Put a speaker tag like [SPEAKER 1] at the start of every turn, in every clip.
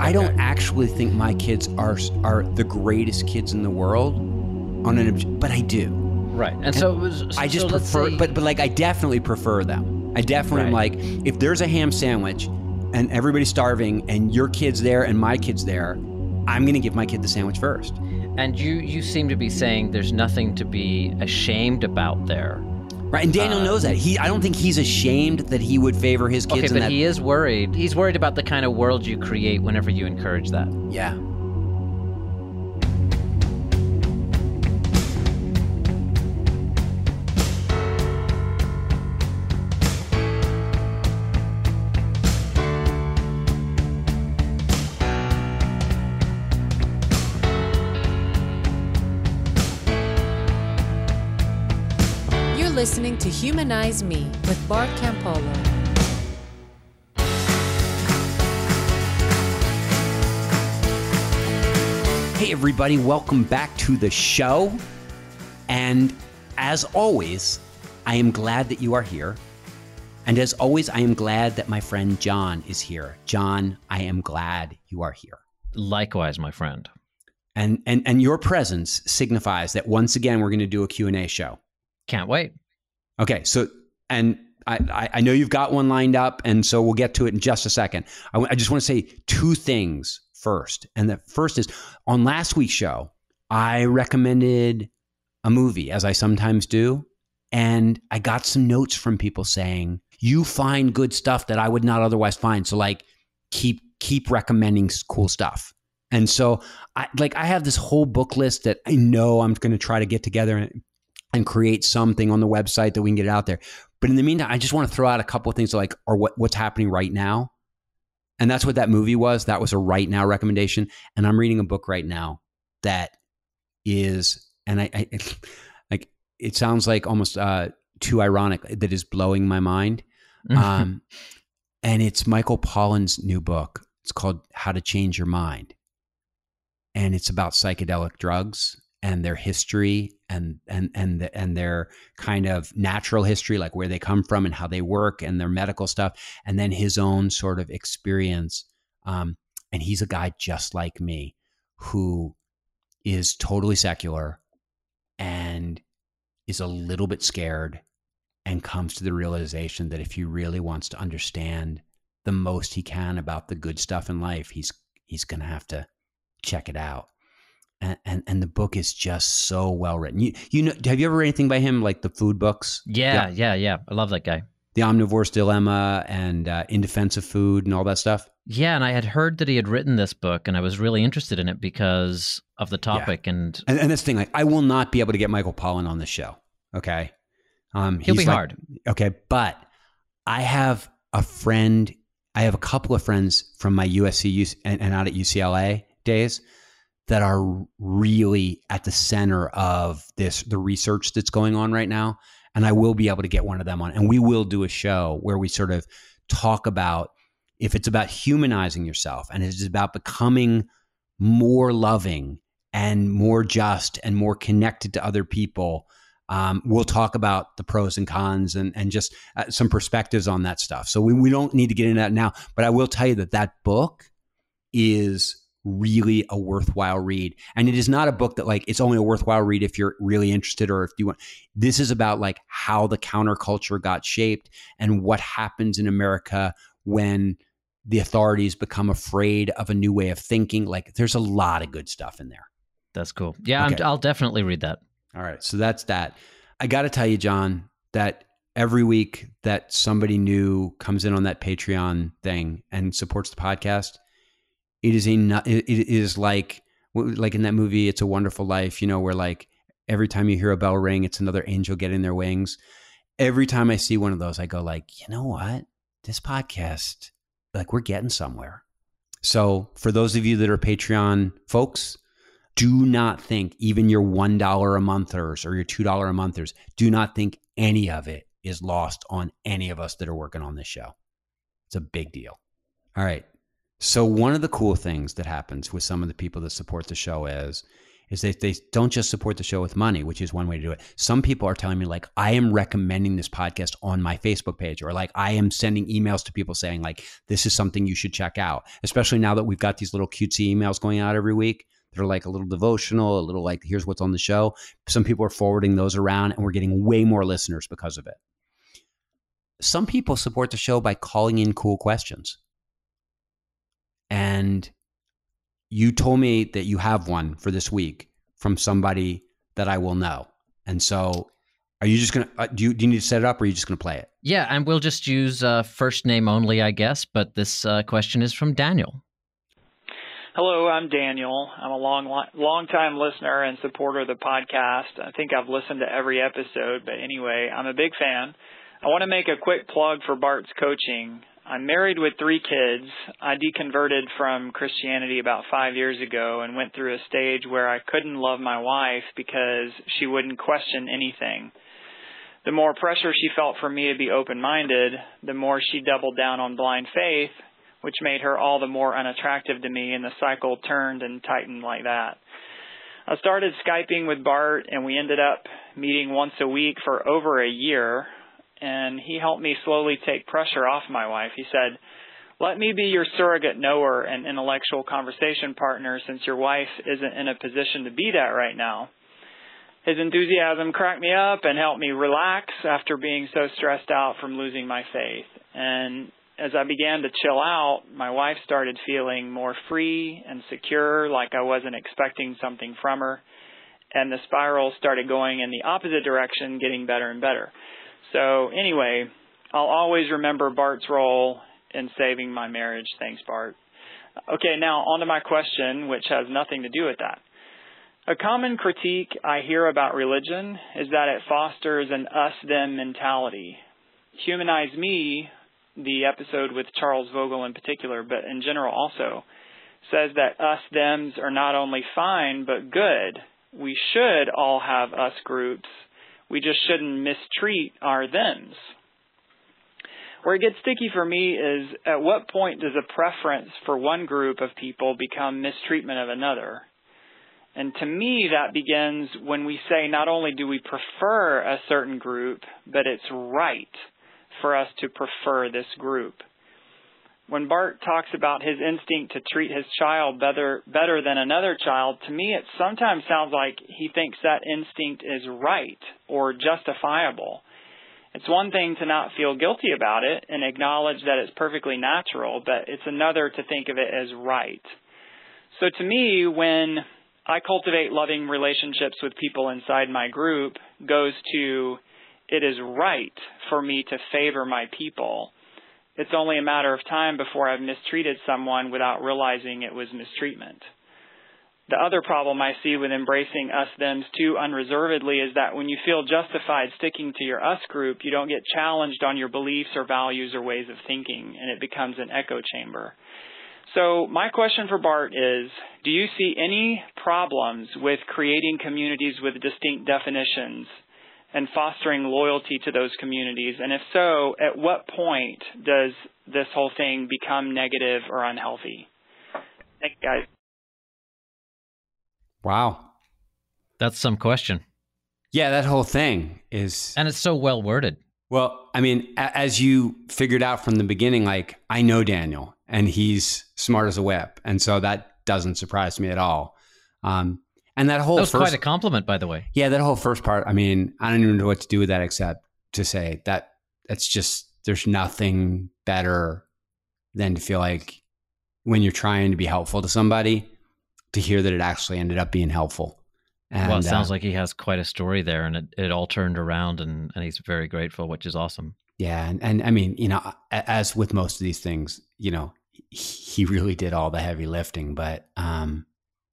[SPEAKER 1] I don't actually think my kids are are the greatest kids in the world on an but I do.
[SPEAKER 2] Right. And, so, it was,
[SPEAKER 1] I just
[SPEAKER 2] so
[SPEAKER 1] prefer
[SPEAKER 2] say-
[SPEAKER 1] but but like I definitely prefer them. I definitely am like if there's a ham sandwich and everybody's starving and your kid's there and my kid's there, I'm going to give my kid the sandwich first.
[SPEAKER 2] And you you seem to be saying there's nothing to be ashamed about there.
[SPEAKER 1] Right? And Daniel knows that. He I don't think he's ashamed that he would favor his kids
[SPEAKER 2] Okay,
[SPEAKER 1] in
[SPEAKER 2] but
[SPEAKER 1] that
[SPEAKER 2] he is worried. He's worried about the kind of world you create whenever you encourage that.
[SPEAKER 1] Yeah.
[SPEAKER 3] Listening to Humanize Me with Bart Campolo.
[SPEAKER 1] Hey, everybody, welcome back to the show. And as always, I am glad that you are here. And as always, I am glad that my friend John is here. John, I am glad you are here.
[SPEAKER 2] Likewise, my friend.
[SPEAKER 1] And, and, and your presence signifies that once again, we're going to do a Q&A show.
[SPEAKER 2] Can't wait.
[SPEAKER 1] Okay, so and I, I, know you've got one lined up, and so we'll get to it in just a second. I, w- I just want to say two things first, and the first is on last week's show, I recommended a movie, as I sometimes do, and I got some notes from people saying you find good stuff that I would not otherwise find. So like, keep keep recommending cool stuff. And so I like I have this whole book list that I know I'm going to try to get together and, and create something on the website that we can get it out there. But in the meantime, I just want to throw out a couple of things like or what what's happening right now. And that's what that movie was. That was a right now recommendation. And I'm reading a book right now that is, and I, I like it sounds like almost uh, too ironic that is blowing my mind. Um, and it's Michael Pollan's new book. It's called How to Change Your Mind, and it's about psychedelic drugs and their history and and and the, and their kind of natural history, like where they come from and how they work and their medical stuff, and then his own sort of experience. Um, and he's a guy just like me who is totally secular and is a little bit scared and comes to the realization that if he really wants to understand the most he can about the good stuff in life, he's he's going to have to check it out. And, and and the book is just so well written. You you know, have you ever read anything by him like the food books?
[SPEAKER 2] yeah, yeah, yeah. I love that guy.
[SPEAKER 1] The Omnivore's Dilemma and uh, In Defense of Food and all that stuff.
[SPEAKER 2] Yeah, and I had heard that he had written this book, and I was really interested in it because of the topic. And
[SPEAKER 1] And, and this thing, like, I will not be able to get Michael Pollan on the show. Okay, um,
[SPEAKER 2] he'll
[SPEAKER 1] he's
[SPEAKER 2] be
[SPEAKER 1] like-
[SPEAKER 2] hard.
[SPEAKER 1] Okay, but I have a friend. I have a couple of friends from my USC and, and out at UCLA days that are really at the center of this the research that's going on right now. And I will be able to get one of them on, and we will do a show where we sort of talk about if it's about humanizing yourself and it's about becoming more loving and more just and more connected to other people. Um, we'll talk about the pros and cons and, and just uh, some perspectives on that stuff. So we, we don't need to get into that now, but I will tell you that that book is really a worthwhile read. And it is not a book that like it's only a worthwhile read if you're really interested or if you want. This is about like how the counterculture got shaped and what happens in America when the authorities become afraid of a new way of thinking. Like there's a lot of good stuff in there.
[SPEAKER 2] That's cool. Yeah,
[SPEAKER 1] Okay.
[SPEAKER 2] I'm, I'll definitely read that.
[SPEAKER 1] All right. So that's that. I got to tell you, John, that every week that somebody new comes in on that Patreon thing and supports the podcast, it is a it is like like in that movie It's a Wonderful Life, you know, where like every time you hear a bell ring, it's another angel getting their wings. Every time I see one of those, I go like, you know what? This podcast, like we're getting somewhere. So for those of you that are Patreon folks, do not think even your $1 a monthers or your $2 a monthers, do not think any of it is lost on any of us that are working on this show. It's a big deal. All right. So one of the cool things that happens with some of the people that support the show is is that they don't just support the show with money, which is one way to do it. Some people are telling me like I am recommending this podcast on my Facebook page or like I am sending emails to people saying like this is something you should check out. Especially now that we've got these little cutesy emails going out every week. They're like a little devotional, a little like here's what's on the show. Some people are forwarding those around and we're getting way more listeners because of it. Some people support the show by calling in cool questions. And you told me that you have one for this week from somebody that I will know. And so, are you just going to, uh, do, you, do you need to set it up or are you just going to play it?
[SPEAKER 2] Yeah, and we'll just use uh, first name only, I guess. But this uh, question is from Daniel.
[SPEAKER 4] Hello, I'm Daniel. I'm a long, long time listener and supporter of the podcast. I think I've listened to every episode, but anyway, I'm a big fan. I want to make a quick plug for Bart's coaching. I'm married with three kids. I deconverted from Christianity about five years ago and went through a stage where I couldn't love my wife because she wouldn't question anything. The more pressure she felt for me to be open minded, the more she doubled down on blind faith, which made her all the more unattractive to me, and the cycle turned and tightened like that. I started Skyping with Bart, and we ended up meeting once a week for over a year and he helped me slowly take pressure off my wife. He said, let me be your surrogate knower and intellectual conversation partner since your wife isn't in a position to be that right now. His enthusiasm cracked me up and helped me relax after being so stressed out from losing my faith. And as I began to chill out, my wife started feeling more free and secure, like I wasn't expecting something from her. And the spiral started going in the opposite direction, getting better and better. So anyway, I'll always remember Bart's role in saving my marriage. Thanks, Bart. Okay, now on to my question, which has nothing to do with that. A common critique I hear about religion is that it fosters an us them mentality. Humanize Me, the episode with Charles Vogel in particular, but in general also, says that us thems are not only fine but good. We should all have us groups we just shouldn't mistreat our thems. Where it gets sticky for me is at what point does a preference for one group of people become mistreatment of another? And to me, that begins when we say not only do we prefer a certain group, but it's right for us to prefer this group when Bart talks about his instinct to treat his child better better than another child, to me it sometimes sounds like he thinks that instinct is right or justifiable. It's one thing to not feel guilty about it and acknowledge that it's perfectly natural, but it's another to think of it as right. So to me, when I cultivate loving relationships with people inside my group goes to it is right for me to favor my people it's only a matter of time before I've mistreated someone without realizing it was mistreatment. The other problem I see with embracing us thems too unreservedly is that when you feel justified sticking to your us group, you don't get challenged on your beliefs or values or ways of thinking, and it becomes an echo chamber. So, my question for Bart is Do you see any problems with creating communities with distinct definitions and fostering loyalty to those communities? And if so, at what point does this whole thing become negative or unhealthy? Thank you, guys.
[SPEAKER 1] Wow.
[SPEAKER 2] That's some question.
[SPEAKER 1] Yeah, that whole thing is.
[SPEAKER 2] And it's so well worded.
[SPEAKER 1] Well, I mean, as you figured out from the beginning, like, I know Daniel and he's smart as a whip. And so that doesn't surprise me at all. Um, and that whole
[SPEAKER 2] that was
[SPEAKER 1] first,
[SPEAKER 2] quite a compliment, by the way.
[SPEAKER 1] Yeah, that whole first part. I mean, I don't even know what to do with that except to say that that's just there's nothing better than to feel like when you're trying to be helpful to somebody to hear that it actually ended up being helpful.
[SPEAKER 2] And, well, it sounds uh, like he has quite a story there, and it, it all turned around, and, and he's very grateful, which is awesome.
[SPEAKER 1] Yeah, and, and I mean, you know, as with most of these things, you know, he really did all the heavy lifting, but um,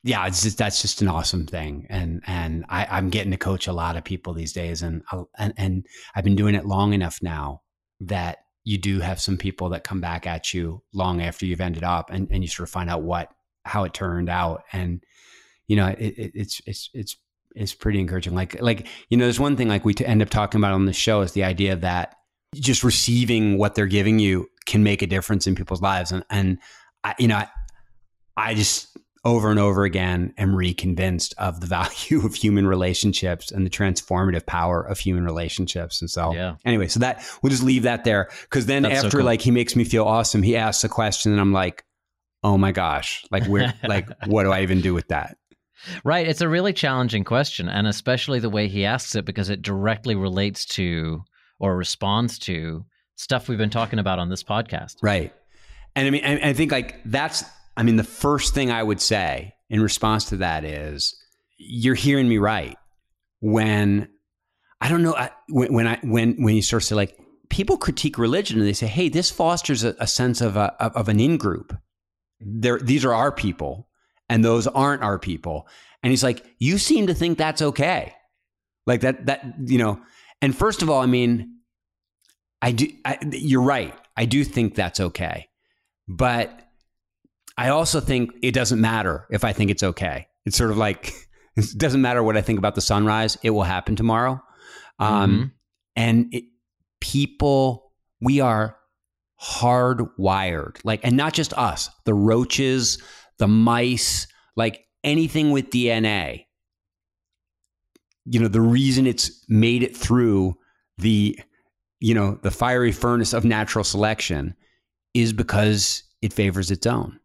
[SPEAKER 1] yeah, it's just, that's just an awesome thing, and and I, am getting to coach a lot of people these days, and and and I've been doing it long enough now that you do have some people that come back at you long after you've ended up, and and you sort of find out what how it turned out, and you know it, it, it's it's it's it's pretty encouraging. Like like you know, there's one thing like we end up talking about on the show is the idea that just receiving what they're giving you can make a difference in people's lives, and and I, you know I, I just over and over again am reconvinced of the value of human relationships and the transformative power of human relationships. And so,
[SPEAKER 2] Yeah.
[SPEAKER 1] anyway, so that we'll just leave that there because then
[SPEAKER 2] That's so
[SPEAKER 1] after
[SPEAKER 2] cool.
[SPEAKER 1] like he makes me feel awesome, he asks a question and I'm like, oh my gosh, like where, like what do I even do with that?
[SPEAKER 2] Right. It's a really challenging question, and especially the way he asks it because it directly relates to or responds to stuff we've been talking about on this podcast.
[SPEAKER 1] Right. And I mean, I, I think like that's, I mean, the first thing I would say in response to that is you're hearing me right. When I don't know, I, when, when I, when, when you start to say like, people critique religion and they say, hey, this fosters a, a sense of a, of, of an in group. There, these are our people and those aren't our people. And he's like, you seem to think that's okay. Like that, that, you know, and first of all, I mean, I do, I, you're right. I do think that's okay. But I also think it doesn't matter if I think it's okay. It's sort of like, it doesn't matter what I think about the sunrise, it will happen tomorrow. Um, And it, people, we are hardwired, like, and not just us, the roaches, the mice, like anything with DNA. You know, the reason it's made it through the, you know, the fiery furnace of natural selection is because it favors its own.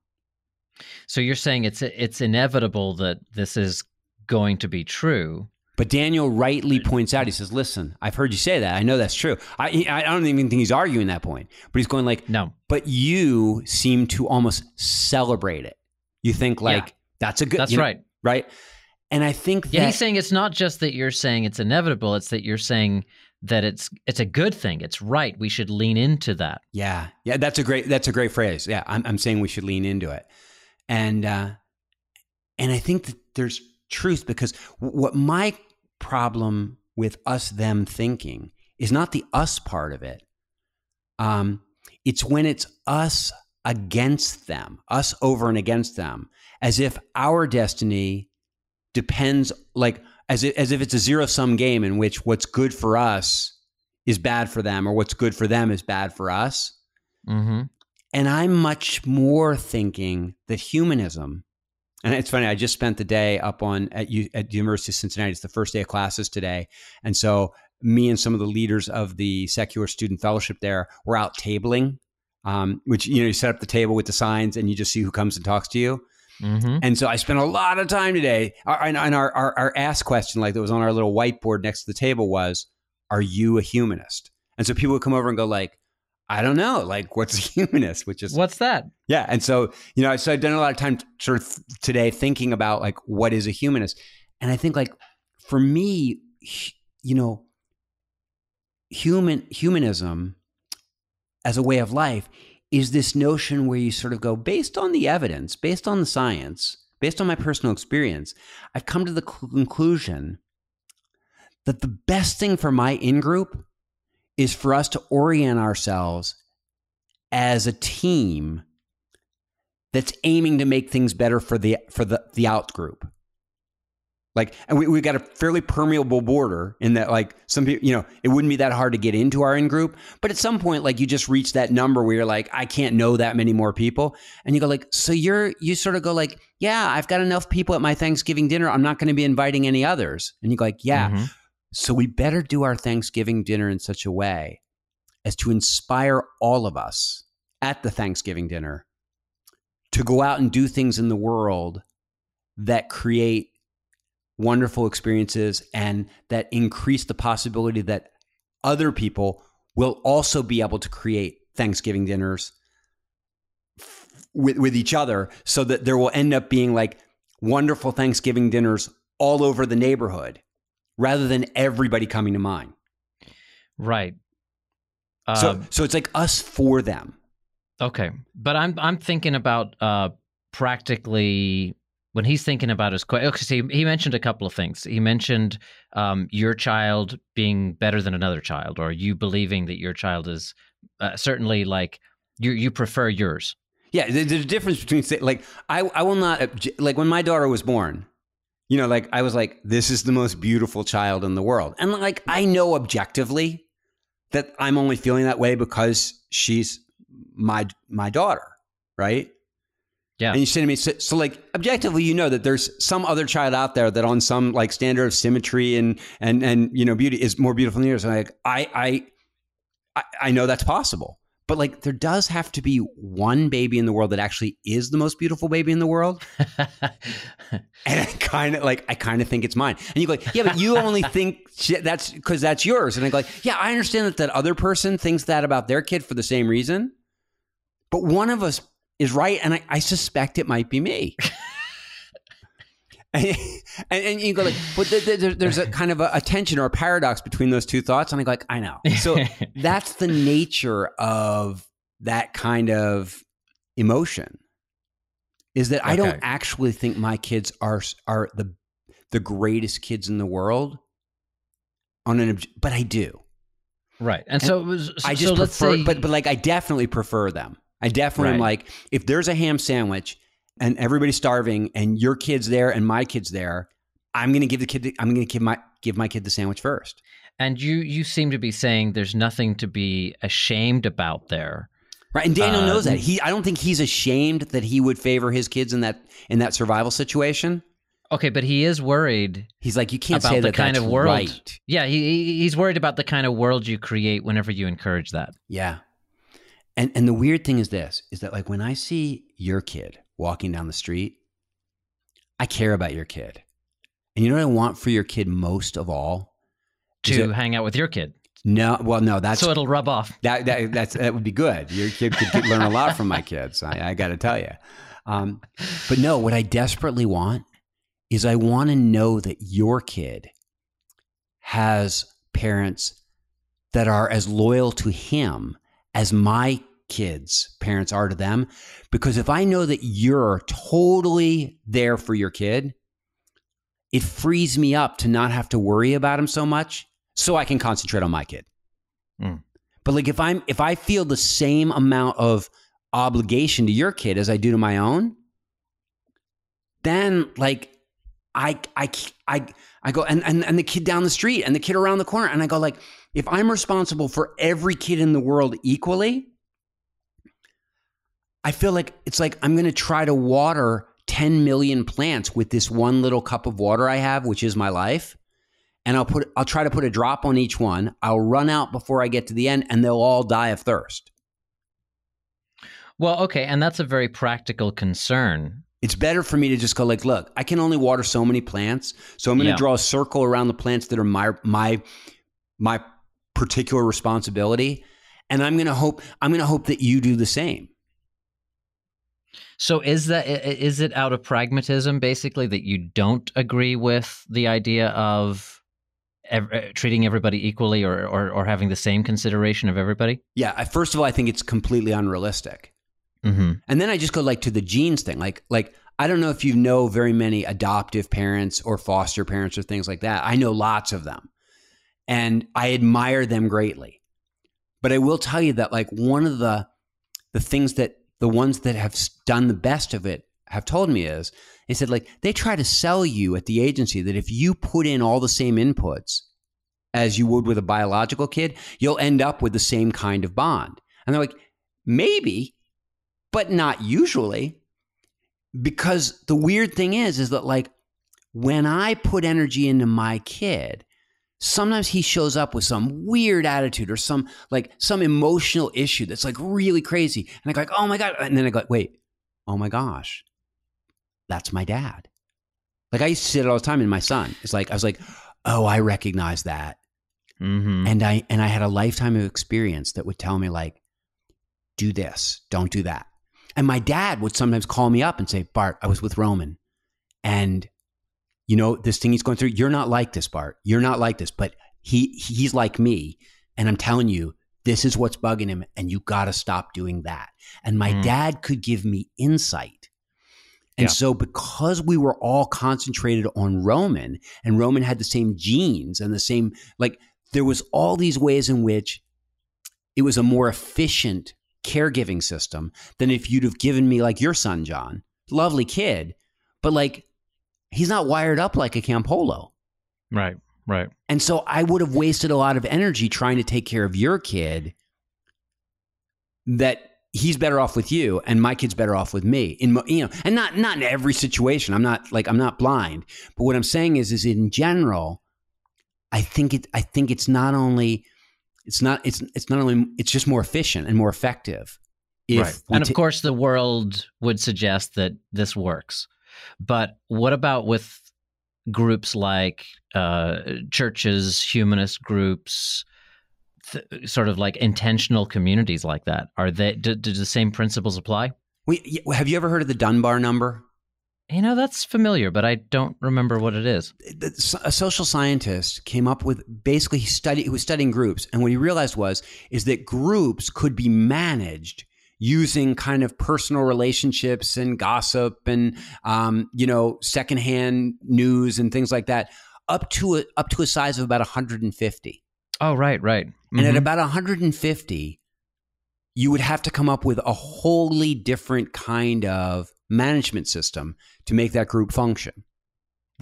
[SPEAKER 2] So you're saying it's it's inevitable that this is going to be true.
[SPEAKER 1] But Daniel rightly points out, he says, listen, I've heard you say that. I know that's true. I, I don't even think he's arguing that point, but he's going like,
[SPEAKER 2] No.
[SPEAKER 1] but you seem to almost celebrate it. You think like,
[SPEAKER 2] Yeah.
[SPEAKER 1] that's a good,
[SPEAKER 2] That's
[SPEAKER 1] you know,
[SPEAKER 2] right.
[SPEAKER 1] right? And I think that,
[SPEAKER 2] Yeah, he's saying it's not just that you're saying it's inevitable, it's that you're saying that it's it's a good thing. It's right. We should lean into that.
[SPEAKER 1] Yeah, yeah, that's a great that's a great phrase. Yeah, I'm I'm saying we should lean into it, and uh, and I think that there's truth because what my problem with us them thinking is not the us part of it. Um, it's when it's us against them, us over and against them, as if our destiny depends like as if, as if it's a zero sum game in which what's good for us is bad for them or what's good for them is bad for us.
[SPEAKER 2] Mm-hmm.
[SPEAKER 1] And I'm much more thinking that humanism, and it's funny, I just spent the day up on at, U, at the University of Cincinnati. It's the first day of classes today. And so me and some of the leaders of the secular student fellowship there were out tabling, um, which, you know, you set up the table with the signs and you just see who comes and talks to you.
[SPEAKER 2] Mm-hmm.
[SPEAKER 1] And so I spent a lot of time today. And our, our, our ask question, like that was on our little whiteboard next to the table, was, "Are you a humanist?" And so people would come over and go, like, "I don't know, like, what's a humanist?" Which is
[SPEAKER 2] What's that?
[SPEAKER 1] yeah. And so you know, so I've done a lot of time sort of today thinking about like what is a humanist, and I think like for me, you know, human humanism as a way of life is this notion where you sort of go based on the evidence, based on the science, based on my personal experience, I've come to the cl- conclusion that the best thing for my in group is for us to orient ourselves as a team that's aiming to make things better for the for the the out group. Like, and we, we've got a fairly permeable border in that, like, some people, you know, it wouldn't be that hard to get into our in group. But at some point, like, you just reach that number where you're like, I can't know that many more people. And you go, like, so you're, you sort of go, like, yeah, I've got enough people at my Thanksgiving dinner. I'm not going to be inviting any others. And you go, like, yeah.
[SPEAKER 2] Mhm.
[SPEAKER 1] So we better do our Thanksgiving dinner in such a way as to inspire all of us at the Thanksgiving dinner to go out and do things in the world that create wonderful experiences and that increase the possibility that other people will also be able to create Thanksgiving dinners with, with each other so that there will end up being like wonderful Thanksgiving dinners all over the neighborhood rather than everybody coming to mine.
[SPEAKER 2] Right.
[SPEAKER 1] so,
[SPEAKER 2] Um,
[SPEAKER 1] so it's like us for them.
[SPEAKER 2] Okay, but I'm I'm thinking about uh, practically when he's thinking about his question. Okay, he he mentioned a couple of things. He mentioned um, your child being better than another child, or you believing that your child is uh, certainly like you you prefer yours.
[SPEAKER 1] Yeah, there's a difference between say, like I I will not like when my daughter was born. You know, like I was like, this is the most beautiful child in the world, and like I know objectively that I'm only feeling that way because she's my my daughter, right?
[SPEAKER 2] Yeah.
[SPEAKER 1] And you say to me, so, so, like objectively, you know that there's some other child out there that on some like standard of symmetry and and and you know beauty is more beautiful than yours. And like I I I, I know that's possible. But like there does have to be one baby in the world that actually is the most beautiful baby in the world. and I kind of like I kind of think it's mine. And you go like, yeah, but you only think that's because that's yours. And I go like, yeah, I understand that that other person thinks that about their kid for the same reason. But one of us is right, and I, I suspect it might be me. and, and, you go like, but there, there's a kind of a, a, tension or a paradox between those two thoughts, and I go like, I know. So that's the nature of that kind of emotion. Is that okay. I don't actually think my kids are are the the greatest kids in the world on an, but I do.
[SPEAKER 2] Right, and, and so, was, so
[SPEAKER 1] I just
[SPEAKER 2] so
[SPEAKER 1] prefer,
[SPEAKER 2] say,
[SPEAKER 1] but but like I definitely prefer them. I definitely right. am like, if there's a ham sandwich and everybody's starving and your kid's there and my kid's there, I'm going to give the kid, the, I'm going to give my, give my kid the sandwich first.
[SPEAKER 2] And you, you seem to be saying there's nothing to be ashamed about there.
[SPEAKER 1] Right. And Daniel uh, knows that he, I don't think he's ashamed that he would favor his kids in that, in that survival situation.
[SPEAKER 2] Okay, but he is worried.
[SPEAKER 1] He's like, you can't
[SPEAKER 2] about
[SPEAKER 1] say
[SPEAKER 2] the
[SPEAKER 1] that
[SPEAKER 2] kind of world.
[SPEAKER 1] right.
[SPEAKER 2] Yeah, he he's worried about the kind of world you create whenever you encourage that.
[SPEAKER 1] Yeah, and and the weird thing is this is that like when I see your kid walking down the street, I care about your kid. And you know what I want for your kid most of all?
[SPEAKER 2] To it, hang out with your kid.
[SPEAKER 1] No, well, no, that's
[SPEAKER 2] so it'll rub off.
[SPEAKER 1] That that that's that would be good. Your kid could learn a lot from my kids. I, I got to tell you. Um, but no, what I desperately want is I want to know that your kid has parents that are as loyal to him as my kids' parents are to them. Because if I know that you're totally there for your kid, it frees me up to not have to worry about him so much so I can concentrate on my kid. Mm. But like if I'm if I feel the same amount of obligation to your kid as I do to my own, then like I I I I go and, and and the kid down the street and the kid around the corner and I go like if I'm responsible for every kid in the world equally, I feel like it's like I'm going to try to water 10 million plants with this one little cup of water I have, which is my life. And I'll put I'll try to put a drop on each one. I'll run out before I get to the end and they'll all die of thirst.
[SPEAKER 2] Well, okay, and that's a very practical concern.
[SPEAKER 1] It's better for me to just go like, look, I can only water so many plants, so I'm going to yeah. draw a circle around the plants that are my my my particular responsibility and i'm going to hope i'm going to hope that you do the same
[SPEAKER 2] so is that is it out of pragmatism basically that you don't agree with the idea of ev- eh, treating everybody equally or, or, or having the same consideration of everybody
[SPEAKER 1] yeah first of all i think it's completely unrealistic
[SPEAKER 2] mm-hmm.
[SPEAKER 1] and then i just go like to the genes thing like like i don't know if you know very many adoptive parents or foster parents or things like that i know lots of them and I admire them greatly. But I will tell you that like one of the the things that the ones that have done the best of it have told me is they said like they try to sell you at the agency that if you put in all the same inputs as you would with a biological kid, you'll end up with the same kind of bond. And they're like, maybe, but not usually. Because the weird thing is, is that like when I put energy into my kid, sometimes he shows up with some weird attitude or some like some emotional issue that's like really crazy. And I go like, oh my God. And then I go, wait, oh my gosh, that's my dad. Like I used to see it all the time in my son. It's like, I was like, oh, I recognize that.
[SPEAKER 2] Mm-hmm.
[SPEAKER 1] And I, and I had a lifetime of experience that would tell me like, do this, don't do that. And my dad would sometimes call me up and say, Bart, I was with Roman and you know, this thing he's going through, you're not like this, Bart. You're not like this, but he he's like me. And I'm telling you, this is what's bugging him, and you got to stop doing that. And my mm. dad could give me insight. And yeah. so, because we were all concentrated on Roman, and Roman had the same genes and the same, like, there was all these ways in which it was a more efficient caregiving system than if you'd have given me, like, your son, John, lovely kid, but like, he's not wired up like a Campolo.
[SPEAKER 2] Right, right.
[SPEAKER 1] And so I would have wasted a lot of energy trying to take care of your kid that he's better off with you and my kid's better off with me in you know and not not in every situation i'm not like i'm not blind but what i'm saying is is in general i think it i think it's not only it's not it's it's not only it's just more efficient and more effective if
[SPEAKER 2] right. And of
[SPEAKER 1] ta-
[SPEAKER 2] course, the world would suggest that this works. But what about with groups like uh, churches, humanist groups, th- sort of like intentional communities like that? Are they? Do, do the same principles apply?
[SPEAKER 1] we, have you ever heard of the dunbar number
[SPEAKER 2] You know, that's familiar, but I don't remember what it is.
[SPEAKER 1] a social scientist came up with basically he studied he was studying groups and what he realized was is that groups could be managed using kind of personal relationships and gossip and um, you know secondhand news and things like that up to a, up to a size of about 150
[SPEAKER 2] Oh, right, right.
[SPEAKER 1] and at
[SPEAKER 2] Mhm.
[SPEAKER 1] about 150 you would have to come up with a wholly different kind of management system to make that group function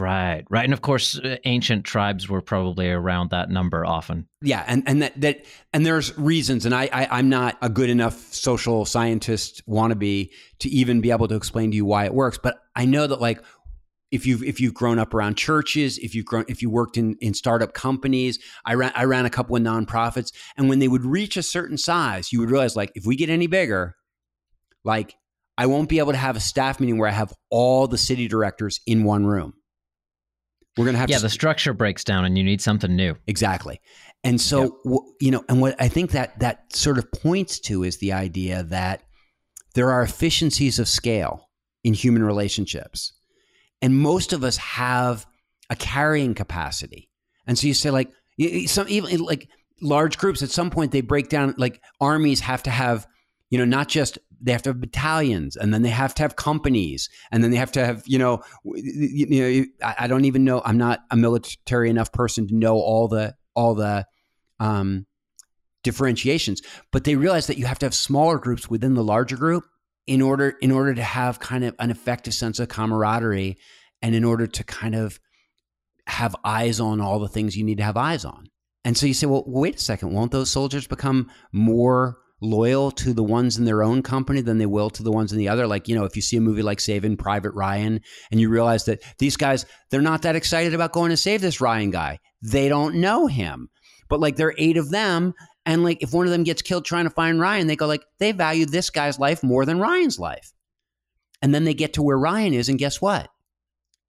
[SPEAKER 2] right, right. And of course, uh, ancient tribes were probably around that number often.
[SPEAKER 1] Yeah, and and that that and there's reasons, and I, I I'm not a good enough social scientist wannabe to even be able to explain to you why it works. But I know that like if you've if you've grown up around churches, if you've grown if you worked in in startup companies, I ran I ran a couple of nonprofits, and when they would reach a certain size, you would realize like if we get any bigger, like I won't be able to have a staff meeting where I have all the city directors in one room. We're gonna have
[SPEAKER 2] Yeah,
[SPEAKER 1] to
[SPEAKER 2] the structure breaks down, and you need something new.
[SPEAKER 1] Exactly. And so,
[SPEAKER 2] Yep.
[SPEAKER 1] w- you know, and what I think that that sort of points to is the idea that there are efficiencies of scale in human relationships. And most of us have a carrying capacity. And so you say, like, some even like large groups, at some point they break down, like, armies have to have, you know, not just they have to have battalions and then they have to have companies and then they have to have you know you, you know I, I don't even know i'm not a military enough person to know all the all the um, differentiations but they realize that you have to have smaller groups within the larger group in order in order to have kind of an effective sense of camaraderie and in order to kind of have eyes on all the things you need to have eyes on. And so you say well wait a second won't those soldiers become more loyal to the ones in their own company than they will to the ones in the other. Like, you know, if you see a movie like Saving Private Ryan and you realize that these guys, they're not that excited about going to save this Ryan guy. They don't know him. But like there are eight of them. And like if one of them gets killed trying to find Ryan, they go like, they value this guy's life more than Ryan's life. And then they get to where Ryan is, and guess what?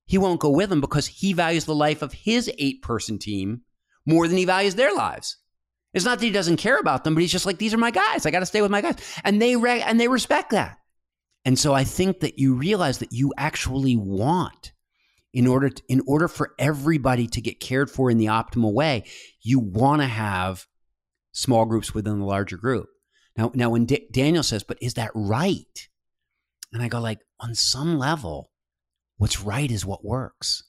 [SPEAKER 1] He won't go with them because he values the life of his eight person team more than he values their lives. It's not that he doesn't care about them, but he's just like, these are my guys. I got to stay with my guys, and they re- and they respect that. And so I think that you realize that you actually want, in order to, in order for everybody to get cared for in the optimal way, you want to have small groups within the larger group. Now, now when D- Daniel says, "But is that right?" and I go like, on some level, what's right is what works.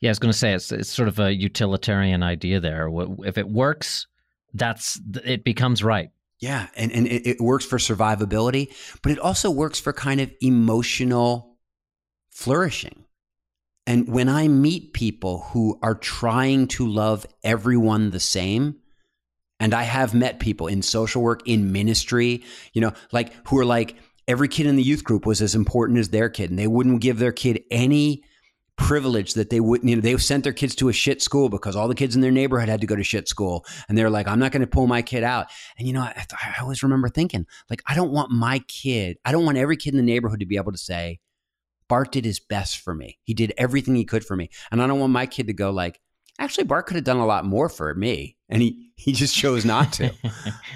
[SPEAKER 2] Yeah, I was going to say it's it's sort of a utilitarian idea there. If it works, that's it becomes right.
[SPEAKER 1] Yeah, and, and it, it works for survivability, but it also works for kind of emotional flourishing. And when I meet people who are trying to love everyone the same, and I have met people in social work, in ministry, you know, like who are like, every kid in the youth group was as important as their kid, and they wouldn't give their kid any privilege that they wouldn't, you know, they sent their kids to a shit school because all the kids in their neighborhood had to go to shit school. And they're like, I'm not going to pull my kid out. And, you know, I, I always remember thinking, like, I don't want my kid, I don't want every kid in the neighborhood to be able to say, Bart did his best for me. He did everything he could for me. And I don't want my kid to go like, actually, Bart could have done a lot more for me. And he, he just chose not to.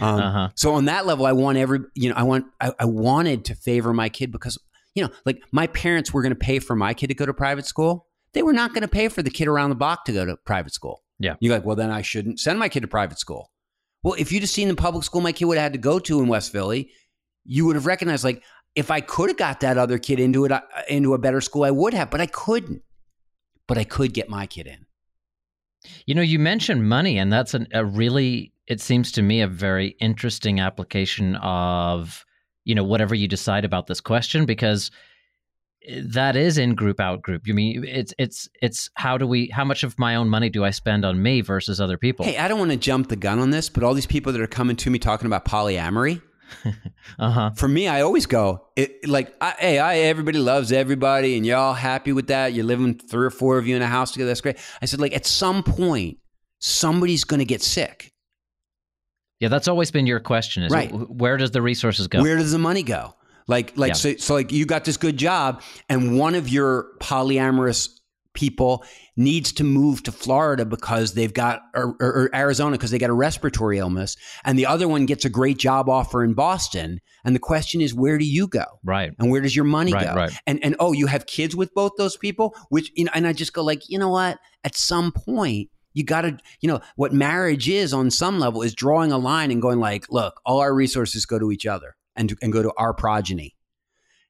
[SPEAKER 1] Um,
[SPEAKER 2] Uh-huh.
[SPEAKER 1] So on that level, I want every, you know, I want, I, I wanted to favor my kid because, you know, like my parents were going to pay for my kid to go to private school. They were not going to pay for the kid around the block to go to private school.
[SPEAKER 2] Yeah.
[SPEAKER 1] You're like, well, then I shouldn't send my kid to private school. Well, if you'd have seen the public school my kid would have had to go to in West Philly, you would have recognized like if I could have got that other kid into it uh, into a better school, I would have, but I couldn't. But I could get my kid in.
[SPEAKER 2] You know, you mentioned money, and that's an, a really, it seems to me, a very interesting application of, you know, whatever you decide about this question, because eh, that is in group out group. You mean it's it's it's how do we how much of my own money do I spend on me versus other people?
[SPEAKER 1] Hey, I don't want to jump the gun on this, but all these people that are coming to me talking about polyamory,
[SPEAKER 2] uh huh.
[SPEAKER 1] For me, I always go it, like, I, "Hey, I, everybody loves everybody, and you're all happy with that. You're living three or four of you in a house together. That's great." I said, like, at some point, somebody's going to get sick.
[SPEAKER 2] Yeah, that's always been your question: is
[SPEAKER 1] Right.
[SPEAKER 2] where does the resources go?
[SPEAKER 1] Where does the money go? Like, like
[SPEAKER 2] Yeah.
[SPEAKER 1] so, so, like you got this good job, and one of your polyamorous people needs to move to Florida because they've got or, or, or Arizona because they got a respiratory illness, and the other one gets a great job offer in Boston. And the question is, where do you go?
[SPEAKER 2] right.
[SPEAKER 1] And where does your money
[SPEAKER 2] Right,
[SPEAKER 1] go?
[SPEAKER 2] right.
[SPEAKER 1] And and oh, you have kids with both those people, which you know, and I just go like, you know what? At some point, you got to, you know, what marriage is on some level is drawing a line and going like, look, all our resources go to each other and and go to our progeny.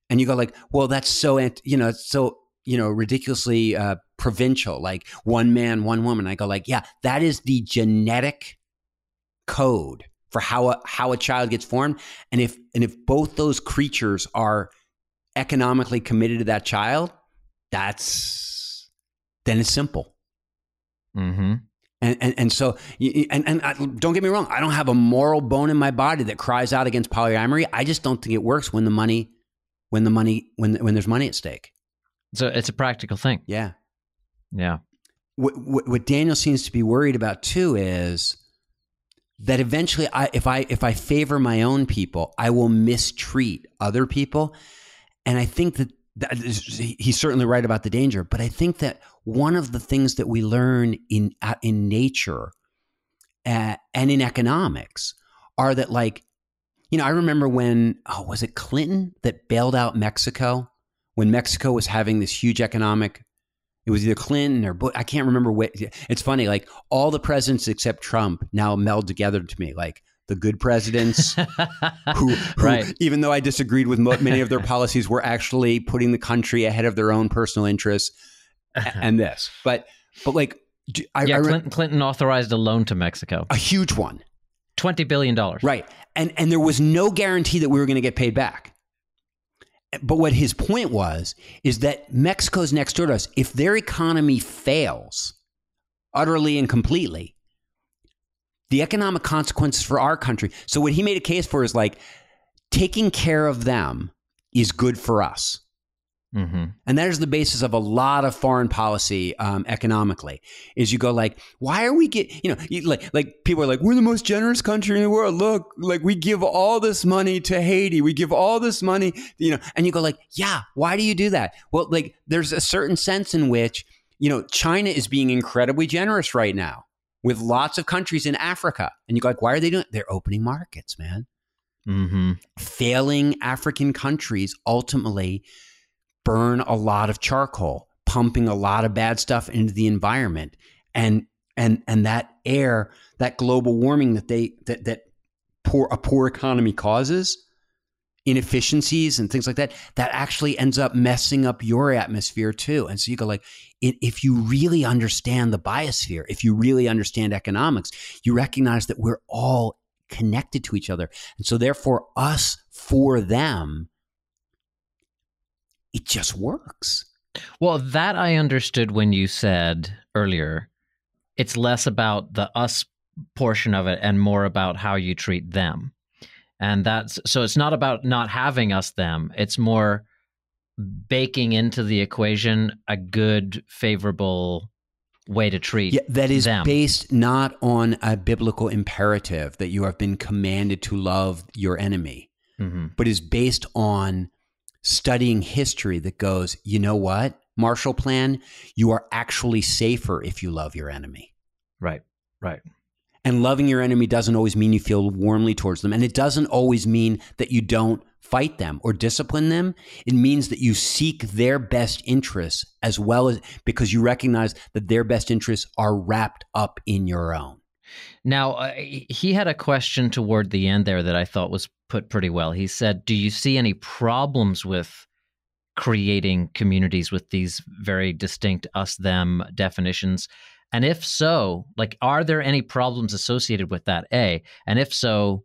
[SPEAKER 1] And you go like, well, that's so, you know, so you know, ridiculously uh, provincial, like one man, one woman. I go like, yeah, that is the genetic code for how a, how a child gets formed. And if and if both those creatures are economically committed to that child, that's then it's simple.
[SPEAKER 2] Mm-hmm.
[SPEAKER 1] And, and and so and and I, don't get me wrong, I don't have a moral bone in my body that cries out against polyamory. I just don't think it works when the money when the money when when there's money at stake.
[SPEAKER 2] So it's a practical thing.
[SPEAKER 1] Yeah.
[SPEAKER 2] Yeah.
[SPEAKER 1] What, what, what Daniel seems to be worried about too is that eventually, I, if I if I favor my own people, I will mistreat other people, and I think that, that he's certainly right about the danger. But I think that one of the things that we learn in uh, in nature uh, and in economics are that like you know I remember when oh was it Clinton that bailed out Mexico when Mexico was having this huge economic it was either Clinton or Bush. I can't remember what. It's funny, like all the presidents except Trump now meld together to me. Like the good presidents, who, who
[SPEAKER 2] Right.
[SPEAKER 1] even though I disagreed with many of their policies, were actually putting the country ahead of their own personal interests. a- uh-huh. and this, but but like do- I,
[SPEAKER 2] yeah,
[SPEAKER 1] I
[SPEAKER 2] Clinton, Clinton authorized a loan to Mexico,
[SPEAKER 1] a huge one,
[SPEAKER 2] twenty billion dollars.
[SPEAKER 1] right? And and there was no guarantee that we were going to get paid back. But what his point was is that Mexico's next door to us. If their economy fails utterly and completely, the economic consequences for our country. So what he made a case for is like taking care of them is good for us.
[SPEAKER 2] Mm-hmm.
[SPEAKER 1] And that is the basis of a lot of foreign policy um, economically. Is you go like, why are we get you know you, like like people are like we're the most generous country in the world. Look, like we give all this money to Haiti, we give all this money, you know, and you go like, yeah, why do you do that? Well, like there's a certain sense in which you know China is being incredibly generous right now with lots of countries in Africa, and you go like, why are they doing? it? They're opening markets, man
[SPEAKER 2] Mm-hmm.
[SPEAKER 1] failing African countries ultimately burn a lot of charcoal, pumping a lot of bad stuff into the environment. And and and that air, that global warming that they that that poor a poor economy causes, inefficiencies and things like that, that actually ends up messing up your atmosphere too. And so you go like, if you really understand the biosphere, if you really understand economics, you recognize that we're all connected to each other. And so therefore us for them it just works.
[SPEAKER 2] Well, that I understood when you said earlier, it's less about the us portion of it and more about how you treat them. And that's so it's not about not having us them, it's more baking into the equation a good, favorable way to treat.
[SPEAKER 1] Yeah, that is
[SPEAKER 2] them.
[SPEAKER 1] based not on a biblical imperative that you have been commanded to love your enemy,
[SPEAKER 2] hmm
[SPEAKER 1] but is based on studying history that goes, you know what? Marshall Plan, you are actually safer if you love your enemy.
[SPEAKER 2] Right, right.
[SPEAKER 1] And loving your enemy doesn't always mean you feel warmly towards them. And it doesn't always mean that you don't fight them or discipline them. It means that you seek their best interests as well as because you recognize that their best interests are wrapped up in your own.
[SPEAKER 2] Now, uh, he had a question toward the end there that I thought was put pretty well. He said, Do you see any problems with creating communities with these very distinct us them definitions? And if so, like, are there any problems associated with that? A. And if so,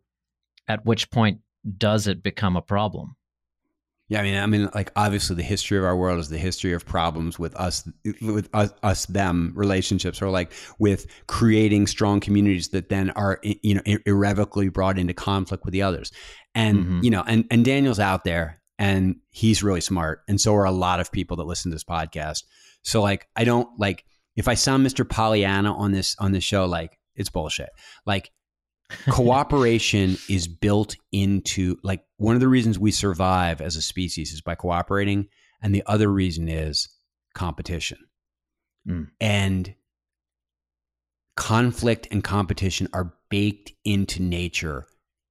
[SPEAKER 2] at which point does it become a problem?
[SPEAKER 1] Yeah, I mean, I mean, like obviously, the history of our world is the history of problems with us, with us, us them relationships, or like with creating strong communities that then are, you know, irrevocably brought into conflict with the others. And mm-hmm. you know, and and Daniel's out there, and he's really smart, and so are a lot of people that listen to this podcast. So like, I don't like if I sound Mr. Pollyanna on this on this show, like it's bullshit. Like cooperation is built into like one of the reasons we survive as a species is by cooperating and the other reason is competition mm. and conflict and competition are baked into nature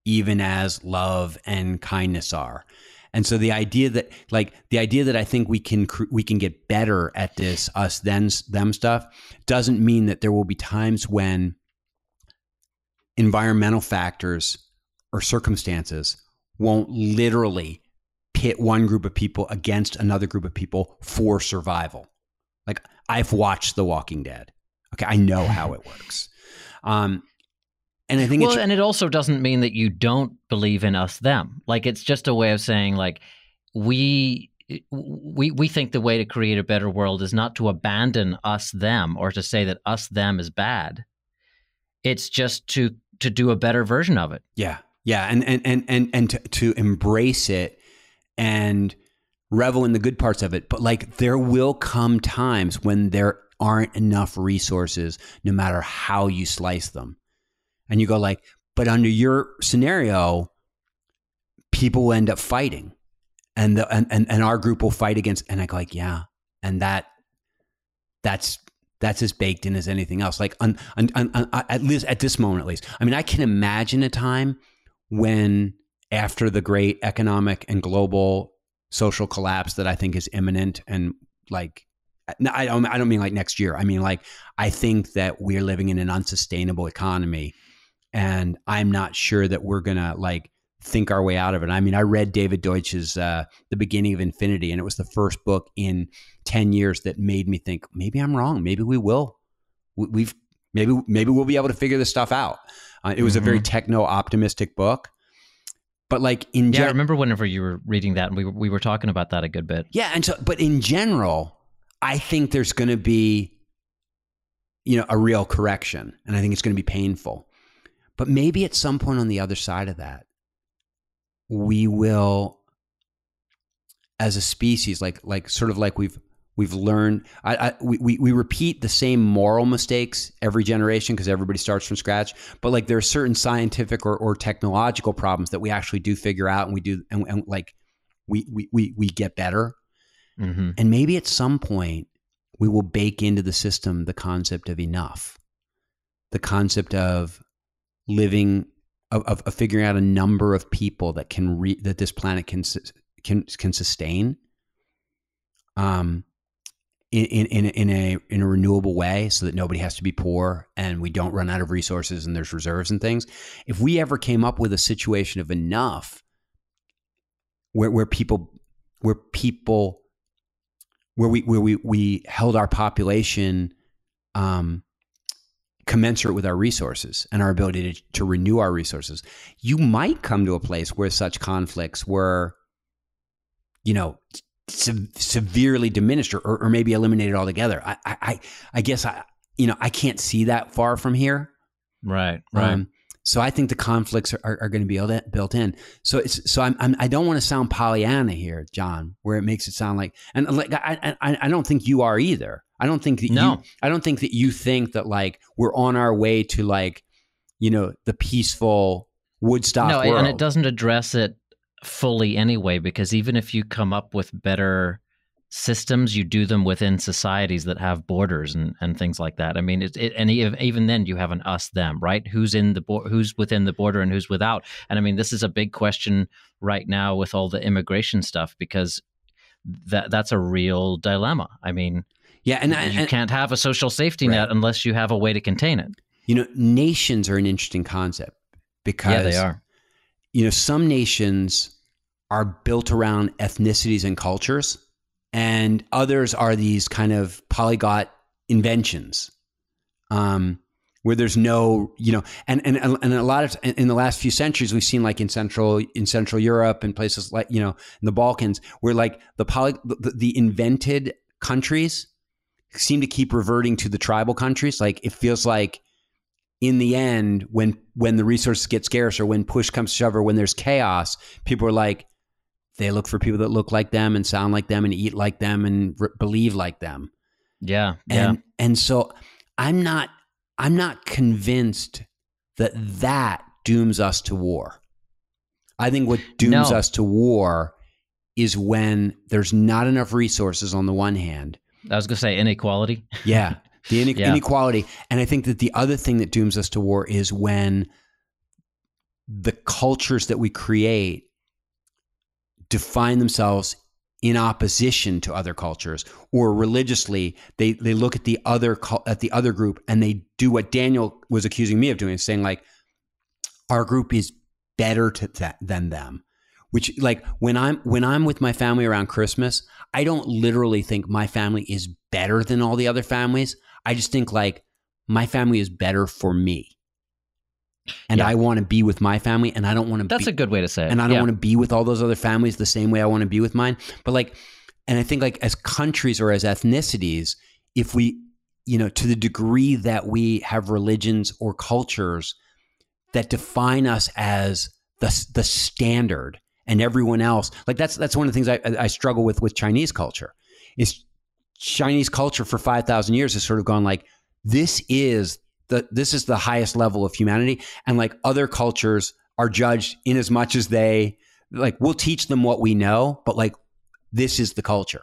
[SPEAKER 1] even as love and kindness are and so the idea that like the idea that i think we can we can get better at this us then them stuff doesn't mean that there will be times when environmental factors or circumstances won't literally pit one group of people against another group of people for survival. Like I've watched The Walking Dead. Okay, I know how it works. Um, and I think
[SPEAKER 2] well, and it also doesn't mean that you don't believe in us them. Like it's just a way of saying like we eh, we we think the way to create a better world is not to abandon us them or to say that us them is bad. It's just to to do a better version of it.
[SPEAKER 1] Yeah. Yeah. And and and and, and to, to embrace it and revel in the good parts of it. But like there will come times when there aren't enough resources, no matter how you slice them. And you go like, but under your scenario, people will end up fighting. And the and, and, and our group will fight against and I go like, yeah. And that that's that's as baked in as anything else. Like on, on, on, on, uh, at least at this moment, at least. I mean, I can imagine a time when after the great economic and global social collapse that I think is imminent and like I don't I don't mean like next year. I mean like I think that we're living in an unsustainable economy and I'm not sure that we're going to like think our way out of it. I mean, I read David Deutsch's uh, The Beginning of Infinity, and it was the first book in 10 years that made me think, maybe I'm wrong. Maybe we will. We've maybe maybe we'll be able to figure this stuff out. Uh, it was mm-hmm. a very mm-hmm. techno optimistic book. But like in
[SPEAKER 2] yeah, gen- I remember whenever you were reading that, and we were, we were talking about that a good bit.
[SPEAKER 1] Yeah, and so but in general, I think there's going to be, you know, a real correction, and I think it's going to be painful. But maybe at some point on the other side of that, we will as a species like like sort of like we've we've learned I, I we, we repeat the same moral mistakes every generation because everybody starts from scratch. But like there are certain scientific or, or technological problems that we actually do figure out and we do and, and like we, we we we get better. Mm-hmm. and maybe at some point we will bake into the system the concept of enough. The concept of living of, of, figuring out a number of people that can re, that this planet can can can sustain um in, in in a in a renewable way so that nobody has to be poor and we don't run out of resources and there's reserves and things. If we ever came up with a situation of enough where where people where people where we where we we held our population um commensurate with our resources and our ability to, to renew our resources, you might come to a place where such conflicts were, you know, se- severely diminished or, or, maybe eliminated altogether. I, I, I guess I, you know, I can't see that far from here.
[SPEAKER 2] Right. Right. Um,
[SPEAKER 1] so I think the conflicts are, are, are, going to be built in. So it's so I'm, I'm I do not want to sound Pollyanna here, John, where it makes it sound like and like I I, I don't think you are either. I don't think that no. you I don't think that you think that like we're on our way to like you know the peaceful Woodstock no, world.
[SPEAKER 2] and it doesn't address it fully anyway because even if you come up with better systems you do them within societies that have borders and, and things like that i mean it, it and even then you have an us them right who's in the bo- who's within the border and who's without and i mean this is a big question right now with all the immigration stuff because that that's a real dilemma i mean
[SPEAKER 1] yeah and
[SPEAKER 2] you
[SPEAKER 1] and,
[SPEAKER 2] can't have a social safety right. net unless you have a way to contain it
[SPEAKER 1] you know nations are an interesting concept because
[SPEAKER 2] yeah they are
[SPEAKER 1] you know some nations are built around ethnicities and cultures and others are these kind of polyglot inventions. Um, where there's no, you know, and and and a lot of in the last few centuries we've seen like in central in Central Europe and places like you know in the Balkans where like the poly, the, the invented countries seem to keep reverting to the tribal countries. Like it feels like in the end, when when the resources get scarce or when push comes to shove or when there's chaos, people are like they look for people that look like them and sound like them and eat like them and re- believe like them.
[SPEAKER 2] Yeah,
[SPEAKER 1] and
[SPEAKER 2] yeah.
[SPEAKER 1] and so I'm not I'm not convinced that that dooms us to war. I think what dooms
[SPEAKER 2] No.
[SPEAKER 1] us to war is when there's not enough resources on the one hand.
[SPEAKER 2] I was gonna say inequality.
[SPEAKER 1] Yeah. The ine-
[SPEAKER 2] Yeah.
[SPEAKER 1] inequality. And I think that the other thing that dooms us to war is when the cultures that we create define themselves in opposition to other cultures or religiously they they look at the other at the other group and they do what Daniel was accusing me of doing saying like our group is better to that than them which like when I'm when I'm with my family around Christmas I don't literally think my family is better than all the other families I just think like my family is better for me and
[SPEAKER 2] Yeah.
[SPEAKER 1] I want to be with my family and I don't want to
[SPEAKER 2] That's
[SPEAKER 1] be,
[SPEAKER 2] a good way to say it.
[SPEAKER 1] and I don't
[SPEAKER 2] Yeah.
[SPEAKER 1] want to be with all those other families the same way I want to be with mine. But like, and I think like as countries or as ethnicities, if we, you know, to the degree that we have religions or cultures that define us as the the standard and everyone else, like that's that's one of the things I, I struggle with with Chinese culture is Chinese culture for five thousand years has sort of gone like this is the this is the highest level of humanity, and like other cultures are judged in as much as they like we'll teach them what we know, but like this is the culture,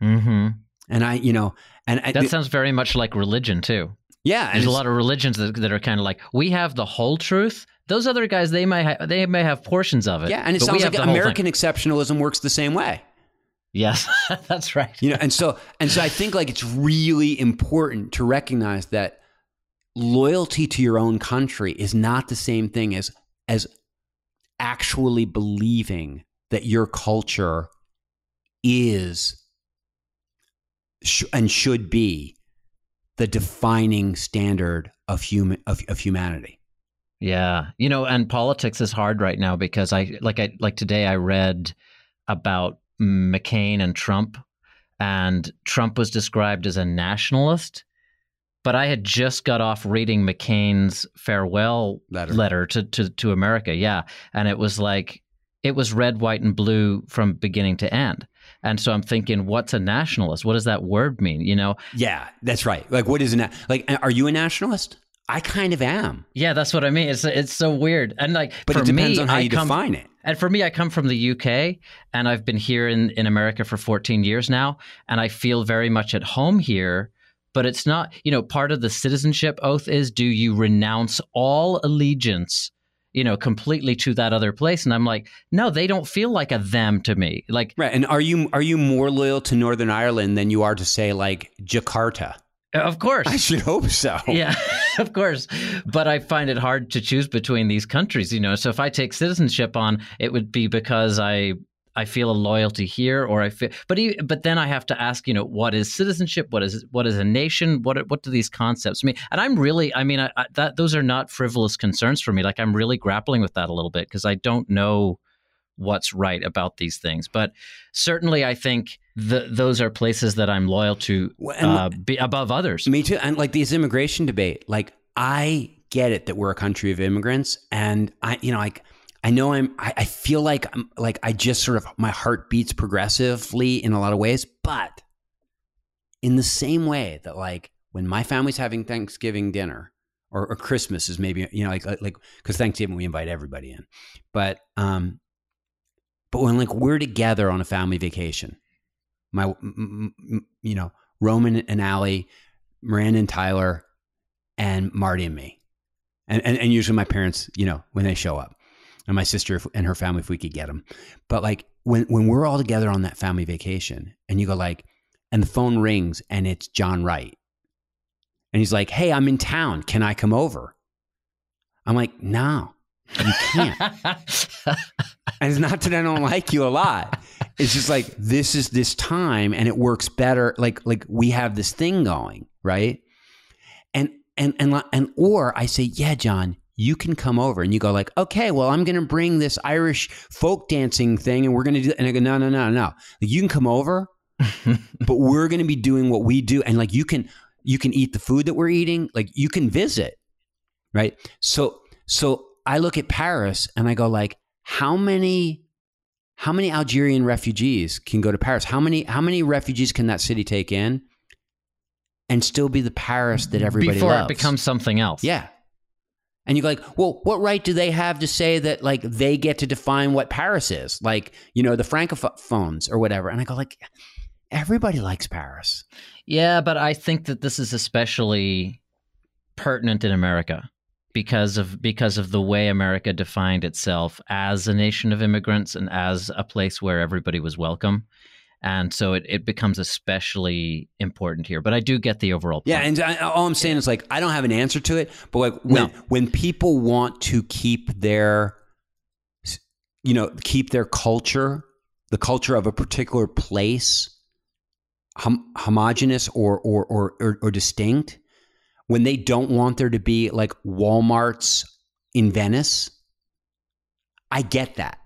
[SPEAKER 2] hmm
[SPEAKER 1] and I you know and I,
[SPEAKER 2] That sounds very much like religion too.
[SPEAKER 1] Yeah,
[SPEAKER 2] There's a lot of religions that, that are kind of like we have the whole truth. Those other guys, they may ha- they may have portions of it.
[SPEAKER 1] yeah, and it sounds like
[SPEAKER 2] the whole thing.
[SPEAKER 1] American exceptionalism works the same way.
[SPEAKER 2] Yes, that's right.
[SPEAKER 1] you know and so and so i think like it's really important to recognize that loyalty to your own country is not the same thing as as actually believing that your culture is sh- and should be the defining standard of human of, of humanity
[SPEAKER 2] Yeah, you know, and politics is hard right now because I like I like today I read about McCain and Trump, and Trump was described as a nationalist, but I had just got off reading McCain's farewell
[SPEAKER 1] Letter.
[SPEAKER 2] letter, to, to to America. Yeah, and it was like it was red, white, and blue from beginning to end. And so I'm thinking, what's a nationalist? What does that word mean? You know?
[SPEAKER 1] yeah that's right like what is a na- like are you a nationalist i kind of am
[SPEAKER 2] Yeah, that's what I mean. It's it's so weird, and like
[SPEAKER 1] but it depends
[SPEAKER 2] me,
[SPEAKER 1] on how you
[SPEAKER 2] come,
[SPEAKER 1] define it
[SPEAKER 2] And for me, I come from the UK and I've been here in, in America for 14 years now. And I feel very much at home here. But it's not, you know, part of the citizenship oath is do you renounce all allegiance, you know, completely to that other place? And I'm like, no, they don't feel like a them to me. Like,
[SPEAKER 1] Right. And are you are you more loyal to Northern Ireland than you are to say like Jakarta?
[SPEAKER 2] of course.
[SPEAKER 1] I should hope so.
[SPEAKER 2] Yeah, of course. But I find it hard to choose between these countries, you know. So if I take citizenship on, it would be because I I feel a loyalty here or I feel but but then I have to ask, you know, what is citizenship? What is what is a nation? What what do these concepts mean? And I'm really I mean, I, I, that those are not frivolous concerns for me. Like I'm really grappling with that a little bit because I don't know what's right about these things. But certainly I think the, those are places that I'm loyal to uh, be above others.
[SPEAKER 1] Me too. And like this immigration debate, like I get it that we're a country of immigrants, and I, you know, like I know I'm, I, I feel like I'm, like I just sort of my heart beats progressively in a lot of ways, but in the same way that like when my family's having Thanksgiving dinner or, or Christmas is maybe you know like like because Thanksgiving we invite everybody in, but um, but when like we're together on a family vacation, my m- m- you know Roman and Allie, Miranda and Tyler, and Marty and me, and, and and usually my parents, you know, when they show up, and my sister if, and her family if we could get them, but like when when we're all together on that family vacation, and you go like, and the phone rings and it's John Wright, and he's like, "Hey, I'm in town. Can I come over?" I'm like, "No, you can't." And it's not that I don't like you a lot. It's just like this is this time and it works better. Like like we have this thing going, right? And and and and or I say, yeah, John, you can come over, and you go like, okay, well, I'm going to bring this Irish folk dancing thing, and we're going to do. And I go, no, no, no, no. Like, you can come over, but we're going to be doing what we do, and like you can you can eat the food that we're eating, like you can visit, right? So so I look at Paris, and I go like, how many how many Algerian refugees can go to Paris? How many how many refugees can that city take in? And still be the Paris that everybody
[SPEAKER 2] Before
[SPEAKER 1] loves.
[SPEAKER 2] it becomes something else.
[SPEAKER 1] Yeah. And you're like, well, what right do they have to say that like they get to define what Paris is? Like, you know, the francophones or whatever. And I go like, everybody likes Paris.
[SPEAKER 2] Yeah, but I think that this is especially pertinent in America because of because of the way America defined itself as a nation of immigrants and as a place where everybody was welcome. And so it, it becomes especially important here. But I do get the overall point.
[SPEAKER 1] Yeah, and I, all I'm saying is like I don't have an answer to it, but like when
[SPEAKER 2] No.
[SPEAKER 1] when people want to keep their you know, keep their culture, the culture of a particular place hom- homogenous or or, or or or distinct, when they don't want there to be like Walmarts in Venice, I get that.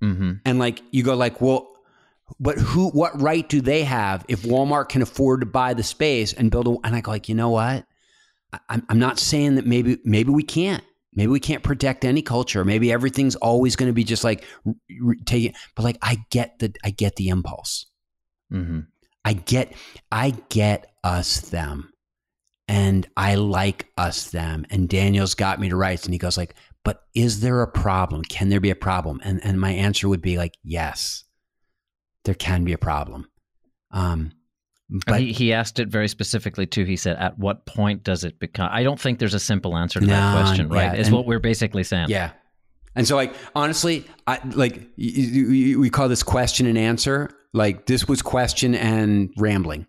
[SPEAKER 2] hmm
[SPEAKER 1] And like you go like, well, but who? What right do they have if Walmart can afford to buy the space and build a? And I go like, you know what? I, I'm I'm not saying that maybe maybe we can't. Maybe we can't protect any culture. Maybe everything's always going to be just like r- r- take it. But like, I get the I get the impulse.
[SPEAKER 2] hmm
[SPEAKER 1] I get I get us them. And I like us them. And Daniel's got me to rights. And he goes like, but is there a problem? Can there be a problem? And and my answer would be like, yes, there can be a problem. Um but
[SPEAKER 2] he, he asked it very specifically too. He said, "At what point does it become?" I don't think there's a simple answer to
[SPEAKER 1] No,
[SPEAKER 2] that question, right?
[SPEAKER 1] yeah,
[SPEAKER 2] Is
[SPEAKER 1] and-
[SPEAKER 2] what we're basically saying.
[SPEAKER 1] yeah. And so like honestly, I like y- y- y- we call this question and answer. Like this was question and rambling.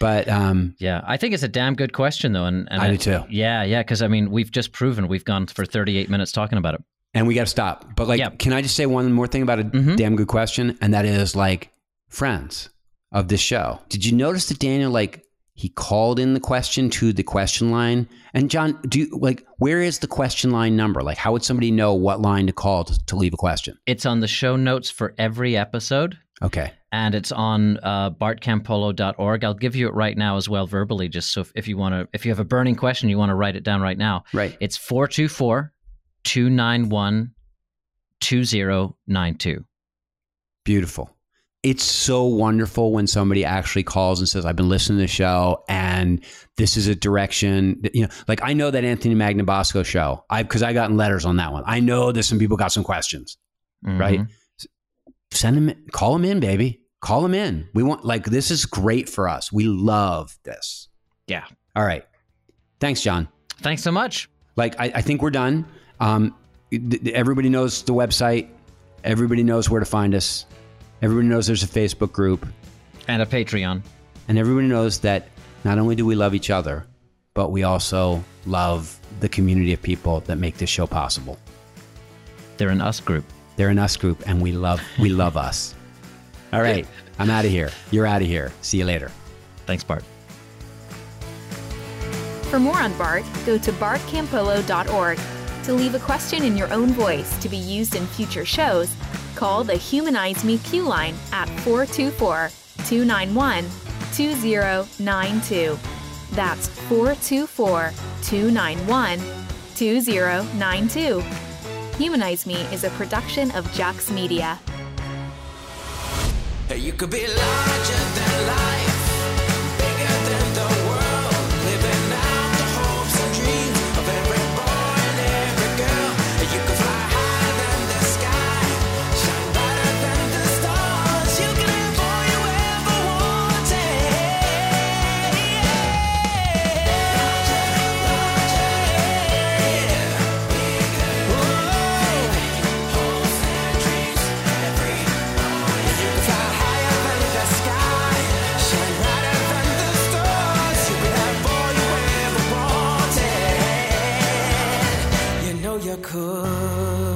[SPEAKER 1] But um
[SPEAKER 2] Yeah, I think it's a damn good question though, and, and
[SPEAKER 1] I do too.
[SPEAKER 2] Yeah, yeah, because I mean, we've just proven we've gone for 38 minutes talking about it.
[SPEAKER 1] And we got to stop. But like,
[SPEAKER 2] Yeah.
[SPEAKER 1] can I just say one more thing about a
[SPEAKER 2] Mhm.
[SPEAKER 1] damn good question? And that is like, friends of this show. Did you notice that Daniel like he called in the question to the question line? And John, do you like where is the question line number? Like, how would somebody know what line to call to, to leave a question?
[SPEAKER 2] It's on the show notes for every episode,
[SPEAKER 1] Okay,
[SPEAKER 2] and it's on uh, bartcampolo.org. I'll give you it right now as well, verbally, just so if, if you want to, if you have a burning question, you want to write it down right now.
[SPEAKER 1] right.
[SPEAKER 2] It's 424 291 2092.
[SPEAKER 1] Beautiful. It's so wonderful when somebody actually calls and says, I've been listening to the show and this is a direction. that- You know, like I know that Anthony Magnabosco show. I because I gotten letters on that one. I know that some people got some questions. Right.
[SPEAKER 2] Mhm.
[SPEAKER 1] Send them call them in, baby. Call them in. We want like this is great for us. We love this.
[SPEAKER 2] Yeah.
[SPEAKER 1] All right. Thanks, John.
[SPEAKER 2] Thanks so much.
[SPEAKER 1] Like I, I think we're done. Um, th- th- everybody knows the website. Everybody knows where to find us. Everybody knows there's a Facebook group.
[SPEAKER 2] And a Patreon.
[SPEAKER 1] And everybody knows that not only do we love each other, but we also love the community of people that make this show possible.
[SPEAKER 2] They're an us group.
[SPEAKER 1] They're an us group and we love we love us. All right. I'm out of here. You're out of here. See you later.
[SPEAKER 2] Thanks, Bart.
[SPEAKER 5] For more on BART, go to bartcampolo.org. To leave a question in your own voice to be used in future shows, call the Humanize Me Q line at 424 291 2092. That's 424 291 2092. Humanize Me is a production of Jax Media.
[SPEAKER 6] You could be larger than life, You could.